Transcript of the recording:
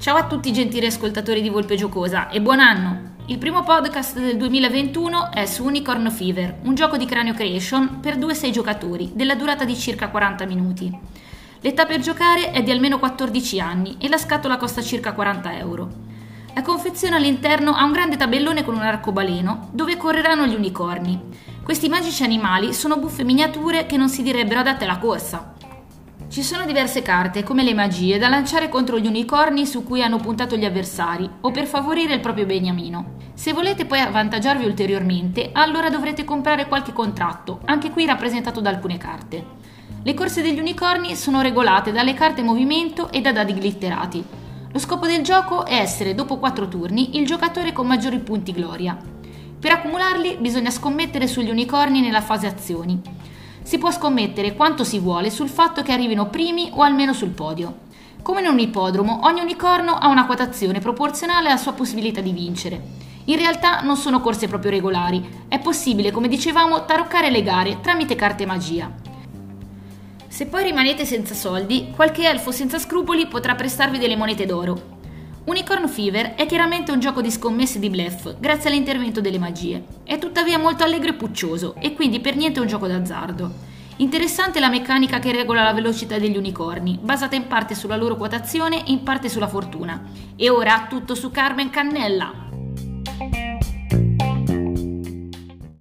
Ciao a tutti gentili ascoltatori di Volpe Giocosa e buon anno! Il primo podcast del 2021 è su Unicorn Fever, un gioco di Cranio Creation per 2-6 giocatori, della durata di circa 40 minuti. L'età per giocare è di almeno 14 anni e la scatola costa circa 40 euro. La confezione all'interno ha un grande tabellone con un arcobaleno dove correranno gli unicorni. Questi magici animali sono buffe miniature che non si direbbero adatte alla corsa. Ci sono diverse carte, come le magie, da lanciare contro gli unicorni su cui hanno puntato gli avversari o per favorire il proprio beniamino. Se volete poi avvantaggiarvi ulteriormente, allora dovrete comprare qualche contratto, anche qui rappresentato da alcune carte. Le corse degli unicorni sono regolate dalle carte movimento e da dadi glitterati. Lo scopo del gioco è essere, dopo 4 turni, il giocatore con maggiori punti gloria. Per accumularli bisogna scommettere sugli unicorni nella fase azioni si può scommettere quanto si vuole sul fatto che arrivino primi o almeno sul podio. Come in un ippodromo, ogni unicorno ha una quotazione proporzionale alla sua possibilità di vincere. In realtà non sono corse proprio regolari, è possibile, come dicevamo, taroccare le gare tramite carte magia. Se poi rimanete senza soldi, qualche elfo senza scrupoli potrà prestarvi delle monete d'oro. Unicorn Fever è chiaramente un gioco di scommesse di bluff, grazie all'intervento delle magie. È tuttavia molto allegro e puccioso, e quindi per niente un gioco d'azzardo. Interessante la meccanica che regola la velocità degli unicorni, basata in parte sulla loro quotazione e in parte sulla fortuna. E ora tutto su Carmen Cannella.